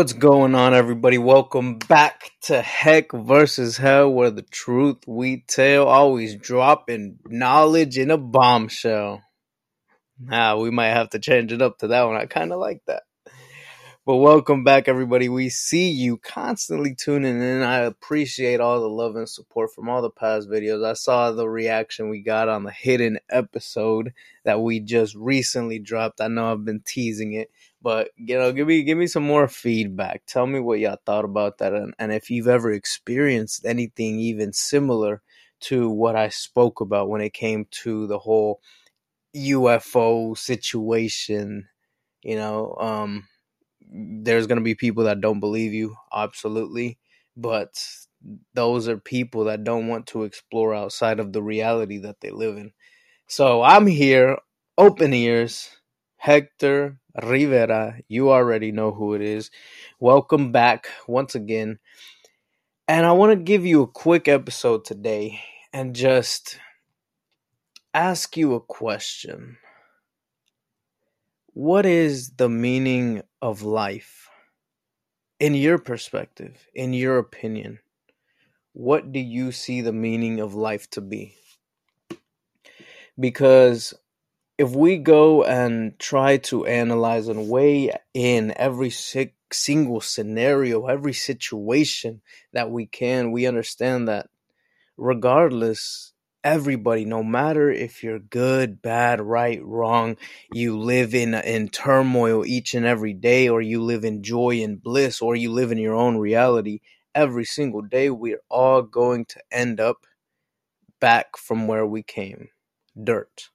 What's going on, everybody? Welcome back to Heck versus Hell, where the truth we tell always dropping knowledge in a bombshell. Nah, we might have to change it up to that one. I kind of like that. But welcome back, everybody. We see you constantly tuning in. I appreciate all the love and support from all the past videos. I saw the reaction we got on the hidden episode that we just recently dropped. I know I've been teasing it, but you know, give me give me some more feedback. Tell me what y'all thought about that, and, and if you've ever experienced anything even similar to what I spoke about when it came to the whole UFO situation. You know, um, there's going to be people that don't believe you, absolutely. But those are people that don't want to explore outside of the reality that they live in. So I'm here, open ears. Hector Rivera, you already know who it is. Welcome back once again. And I want to give you a quick episode today and just ask you a question. What is the meaning of life? In your perspective, in your opinion, what do you see the meaning of life to be? Because if we go and try to analyze and weigh in every single scenario, every situation that we can, we understand that regardless everybody no matter if you're good bad right wrong you live in in turmoil each and every day or you live in joy and bliss or you live in your own reality every single day we're all going to end up back from where we came. Dirt.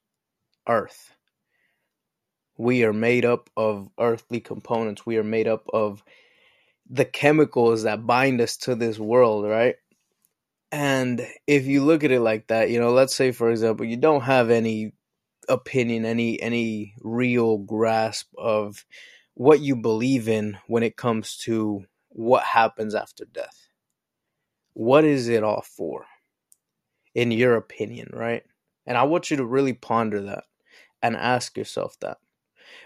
Earth. We are made up of earthly components. We are made up of the chemicals that bind us to this world right and if you look at it like that, you know, let's say for example, you don't have any opinion, any any real grasp of what you believe in when it comes to what happens after death. What is it all for? In your opinion, right? And I want you to really ponder that and ask yourself that.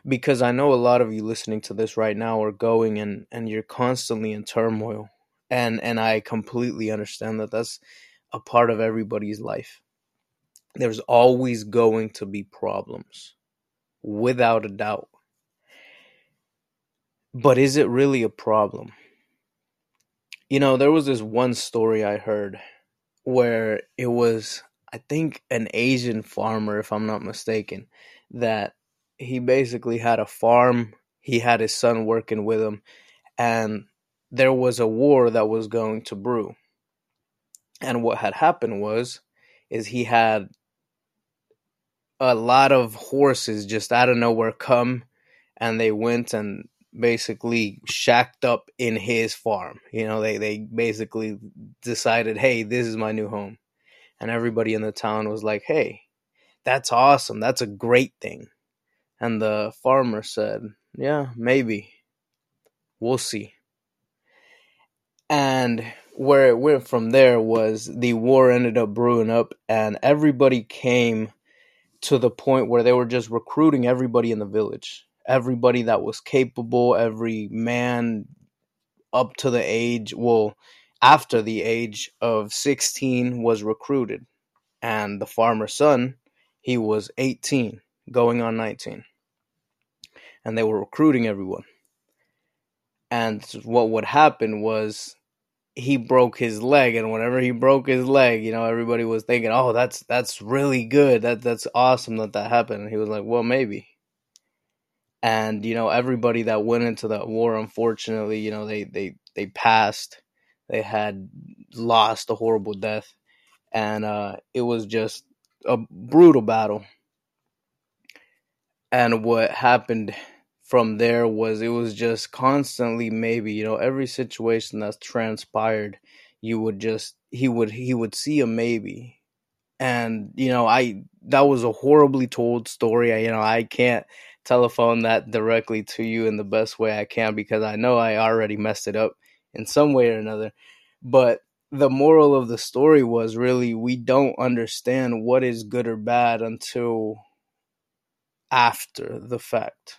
Because I know a lot of you listening to this right now are going and, and you're constantly in turmoil and and I completely understand that that's a part of everybody's life. There's always going to be problems, without a doubt. But is it really a problem? You know, there was this one story I heard where it was, I think, an Asian farmer, if I'm not mistaken, that he basically had a farm. He had his son working with him, and there was a war that was going to brew. And what had happened was is he had a lot of horses just out of nowhere come and they went and basically shacked up in his farm. You know, they they basically decided, "Hey, this is my new home." And everybody in the town was like, "Hey, that's awesome. That's a great thing." And the farmer said, "Yeah, maybe. We'll see." And where it went from there was the war ended up brewing up, and everybody came to the point where they were just recruiting everybody in the village. Everybody that was capable, every man up to the age, well, after the age of 16 was recruited. And the farmer's son, he was 18, going on 19. And they were recruiting everyone. And what would happen was he broke his leg and whenever he broke his leg you know everybody was thinking oh that's that's really good. That that's awesome that that happened. And he was like well maybe. And you know everybody that went into that war unfortunately you know they they they passed. They had lost a horrible death. And uh it was just a brutal battle. And what happened from there was it was just constantly maybe you know every situation that's transpired you would just he would he would see a maybe. And you know i that was a horribly told story. I, you know i can't telephone that directly to you in the best way i can because i know i already messed it up in some way or another. But the moral of the story was really we don't understand what is good or bad until after the fact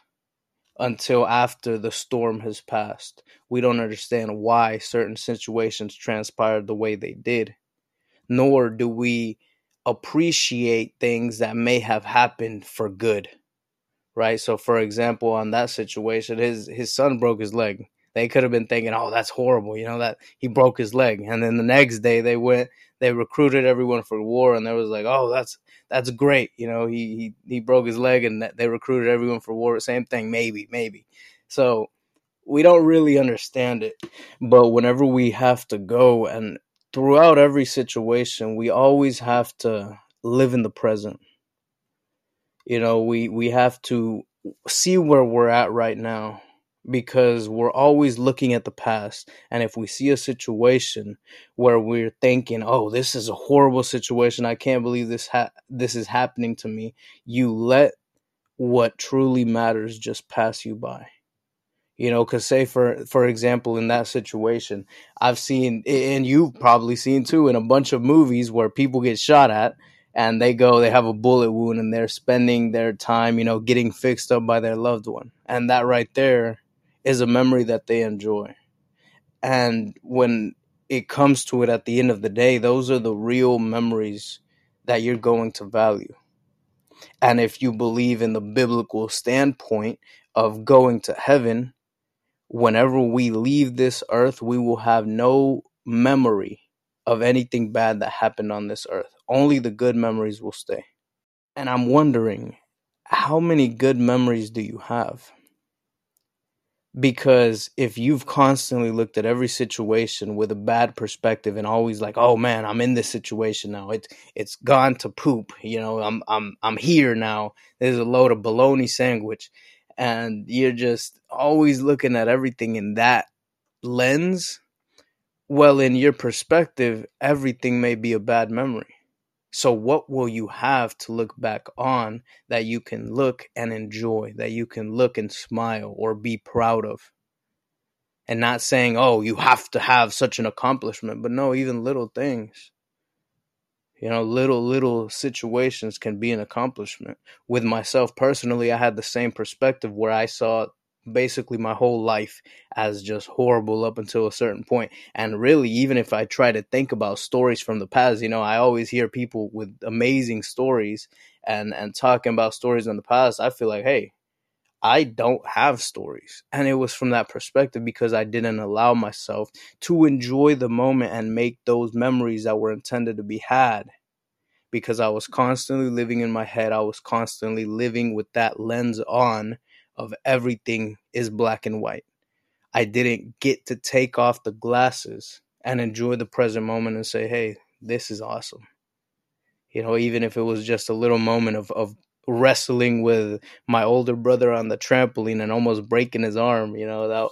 until after the storm has passed. We don't understand why certain situations transpired the way they did, nor do we appreciate things that may have happened for good. Right? So for example, on that situation, his his son broke his leg. They could have been thinking, "Oh, that's horrible," you know, that he broke his leg. And then the next day they went they recruited everyone for war and they was like, "Oh, that's that's great." You know, he he he broke his leg and they recruited everyone for war. Same thing, maybe, maybe. So we don't really understand it. But whenever we have to go and throughout every situation, we always have to live in the present. You know, we we have to see where we're at right now because we're always looking at the past and if we see a situation where we're thinking oh this is a horrible situation. I can't believe this ha- this is happening to me you let what truly matters just pass you by. You know because say for for example in that situation i've seen and you've probably seen too in a bunch of movies where people get shot at and they go they have a bullet wound and they're spending their time you know getting fixed up by their loved one. And that right there is a memory that they enjoy and when it comes to it at the end of the day those are the real memories that you're going to value and if you believe in the biblical standpoint of going to heaven whenever we leave this earth, we will have no memory of anything bad that happened on this earth. Only the good memories will stay. And I'm wondering, how many good memories do you have? Because if you've constantly looked at every situation with a bad perspective and always like, oh man, I'm in this situation now. It's it's gone to poop. You know, I'm I'm I'm here now. There's a load of bologna sandwich and you're just always looking at everything in that lens, well, in your perspective, everything may be a bad memory. So, what will you have to look back on that you can look and enjoy, that you can look and smile or be proud of? And not saying, oh, you have to have such an accomplishment, but no, even little things you know little little situations can be an accomplishment with myself personally i had the same perspective where i saw basically my whole life as just horrible up until a certain point and really even if i try to think about stories from the past you know i always hear people with amazing stories and and talking about stories in the past i feel like hey I don't have stories. And it was from that perspective because I didn't allow myself to enjoy the moment and make those memories that were intended to be had. Because I was constantly living in my head, I was constantly living with that lens on of everything is black and white. I didn't get to take off the glasses and enjoy the present moment and say, hey, this is awesome. You know, even if it was just a little moment of, of wrestling with my older brother on the trampoline and almost breaking his arm. You know that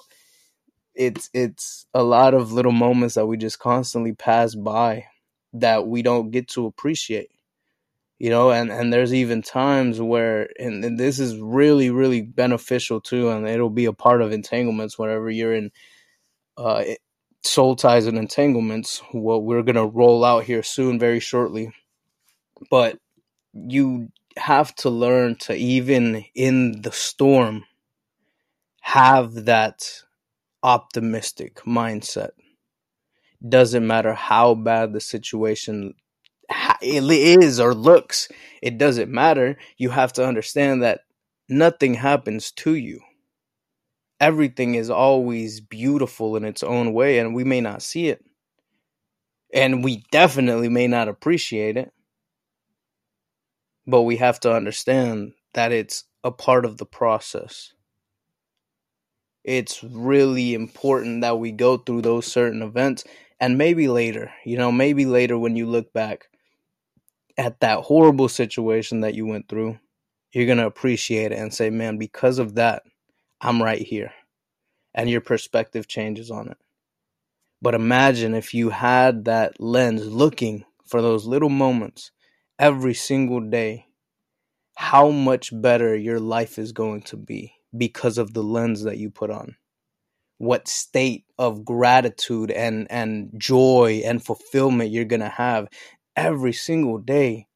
it's it's a lot of little moments that we just constantly pass by that we don't get to appreciate you know and and there's even times where and, and, this is really really beneficial too and it'll be a part of entanglements whenever you're in uh soul ties and entanglements what we're gonna roll out here soon very shortly but you have to learn to even in the storm have that optimistic mindset. Doesn't matter how bad the situation is or looks, it doesn't matter. You have to understand that nothing happens to you. Everything is always beautiful in its own way, and we may not see it. And we definitely may not appreciate it but we have to understand that it's a part of the process. It's really important that we go through those certain events and maybe later, you know, maybe later when you look back at that horrible situation that you went through, you're going to appreciate it and say, man, because of that, I'm right here. And your perspective changes on it. But imagine if you had that lens looking for those little moments every single day, how much better your life is going to be because of the lens that you put on. What state of gratitude and, and joy and fulfillment you're going to have every single day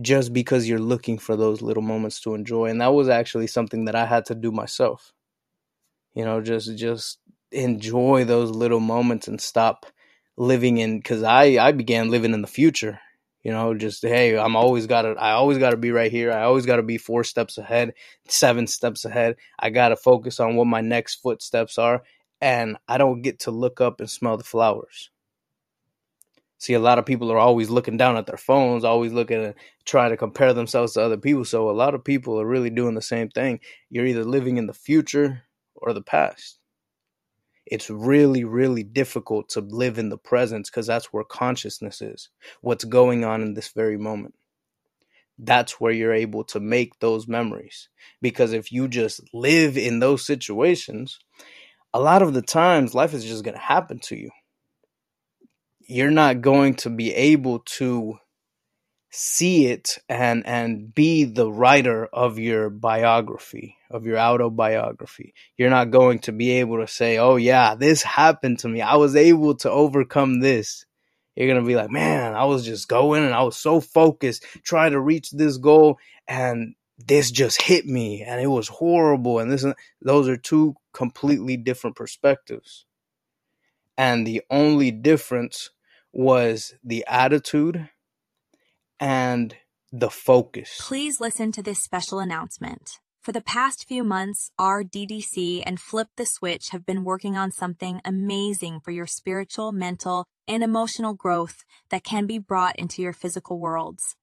just because you're looking for those little moments to enjoy and that was actually something that I had to do myself. You know just just enjoy those little moments and stop living in cuz I I began living in the future you know just hey I'm always got to I always got to be right here. I always got to be 4 steps ahead 7 steps ahead. I got to focus on what my next footsteps are and I don't get to look up and smell the flowers see a lot of people are always looking down at their phones always looking at trying to compare themselves to other people. So a lot of people are really doing the same thing. You're either living in the future or the past. It's really really difficult to live in the presence because that's where consciousness is what's going on in this very moment. That's where you're able to make those memories. Because if you just live in those situations a lot of the times life is just going to happen to you you're not going to be able to see it and and be the writer of your biography of your autobiography. You're not going to be able to say oh yeah this happened to me. I was able to overcome this. You're going to be like man i was just going and i was so focused trying to reach this goal and this just hit me and it was horrible. And this and those are two completely different perspectives and the only difference was the attitude and the focus. Please listen to this special announcement. For the past few months, RDDC and Flip the Switch have been working on something amazing for your spiritual, mental, and emotional growth that can be brought into your physical worlds.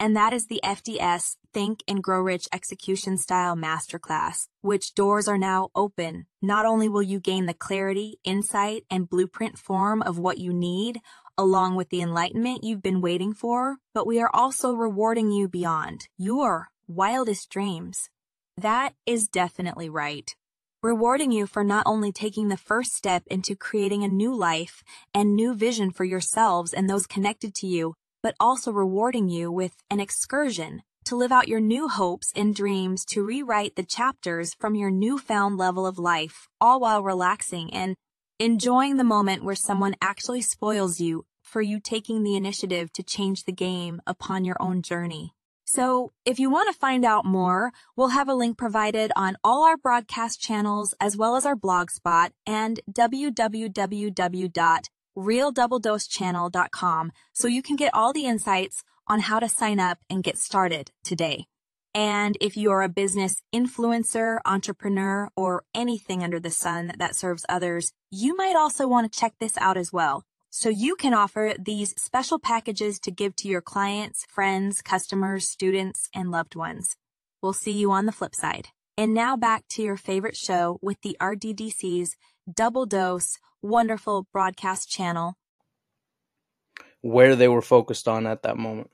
And that is the FDS Think and Grow Rich Execution Style Masterclass, which doors are now open. Not only will you gain the clarity, insight, and blueprint form of what you need, along with the enlightenment you've been waiting for, but we are also rewarding you beyond your wildest dreams. That is definitely right. Rewarding you for not only taking the first step into creating a new life and new vision for yourselves and those connected to you, but also rewarding you with an excursion to live out your new hopes and dreams to rewrite the chapters from your newfound level of life, all while relaxing and enjoying the moment where someone actually spoils you for you taking the initiative to change the game upon your own journey. So, if you want to find out more, we'll have a link provided on all our broadcast channels as well as our blog spot and www.realdoubledosechannel.com so you can get all the insights on how to sign up and get started today. And if you're a business influencer, entrepreneur, or anything under the sun that serves others, you might also want to check this out as well. So you can offer these special packages to give to your clients, friends, customers, students, and loved ones. We'll see you on the flip side. And now back to your favorite show with the RDDC's Double Dose wonderful broadcast channel. Where they were focused on at that moment.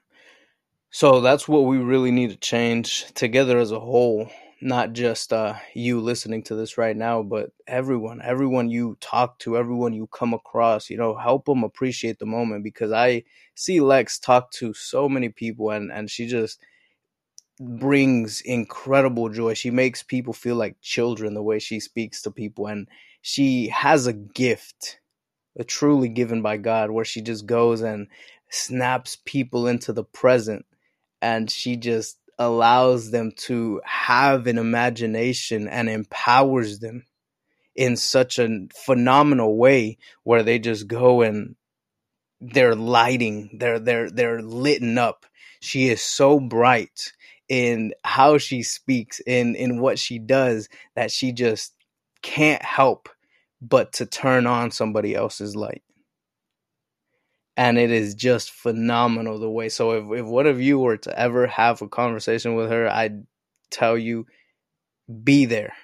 So that's what we really need to change together as a whole, not just uh, you listening to this right now, but everyone, everyone you talk to, everyone you come across, you know, help them appreciate the moment because I see Lex talk to so many people and, and she just brings incredible joy. She makes people feel like children the way she speaks to people and she has a gift, a truly given by God where she just goes and snaps people into the present and she just allows them to have an imagination and empowers them in such a phenomenal way where they just go and they're lighting they're they're they're lit up. She is so bright in how she speaks in in what she does that she just can't help but to turn on somebody else's light and it is just phenomenal the way. So if if one of you were to ever have a conversation with her, I'd tell you be there.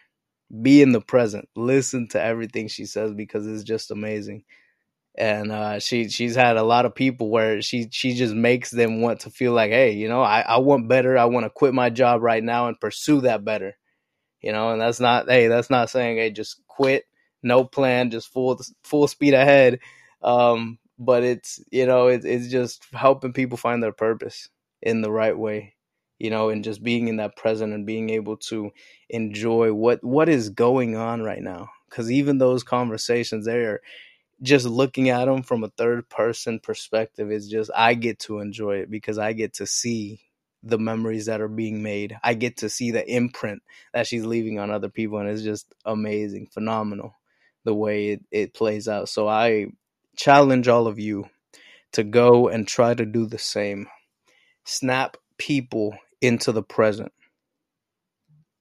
Be in the present. Listen to everything she says because it's just amazing. And uh, she she's had a lot of people where she she just makes them want to feel like, hey, you know, I, I want better. I want to quit my job right now and pursue that better. You know, and that's not hey, that's not saying hey, just quit, no plan, just full full speed ahead. Um, but it's you know it, it's just helping people find their purpose in the right way you know and just being in that present and being able to enjoy what what is going on right now because even those conversations there just looking at them from a third person perspective is just i get to enjoy it because i get to see the memories that are being made. I get to see the imprint that she's leaving on other people, and it's just amazing, phenomenal the way it, it plays out. So I challenge all of you to go and try to do the same. Snap people into the present.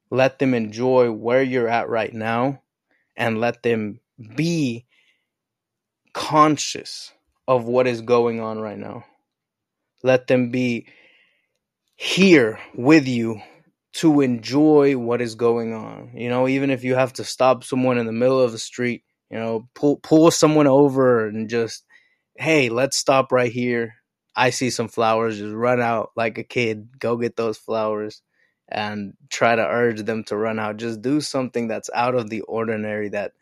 Let them enjoy where you're at right now and let them be conscious of what is going on right now. Let them be here with you to enjoy what is going on. You know, even if you have to stop someone in the middle of the street, you know, pull pull someone over and just, hey, let's stop right here. I see some flowers, just run out like a kid, go get those flowers and try to urge them to run out. Just do something that's out of the ordinary that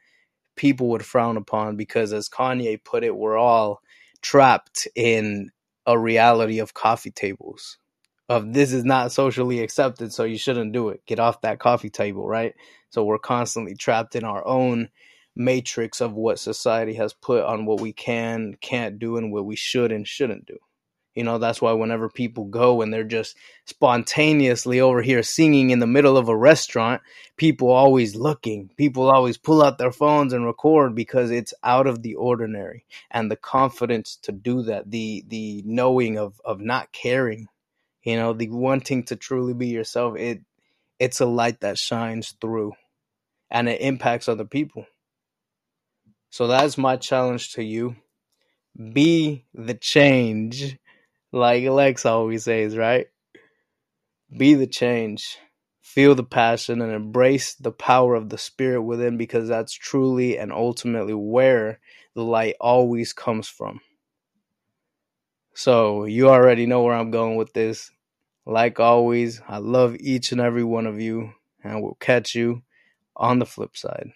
people would frown upon because as Kanye put it, we're all trapped in a reality of coffee tables of this is not socially accepted, so you shouldn't do it. Get off that coffee table, right? So we're constantly trapped in our own matrix of what society has put on what we can, can't do, and what we should and shouldn't do. You know, that's why whenever people go and they're just spontaneously over here singing in the middle of a restaurant, people always looking. People always pull out their phones and record because it's out of the ordinary. And the confidence to do that, the the knowing of of not caring you know the wanting to truly be yourself it it's a light that shines through and it impacts other people so that's my challenge to you be the change like Alex always says right be the change feel the passion and embrace the power of the spirit within because that's truly and ultimately where the light always comes from so you already know where I'm going with this. Like always, I love each and every one of you, and we'll catch you on the flip side.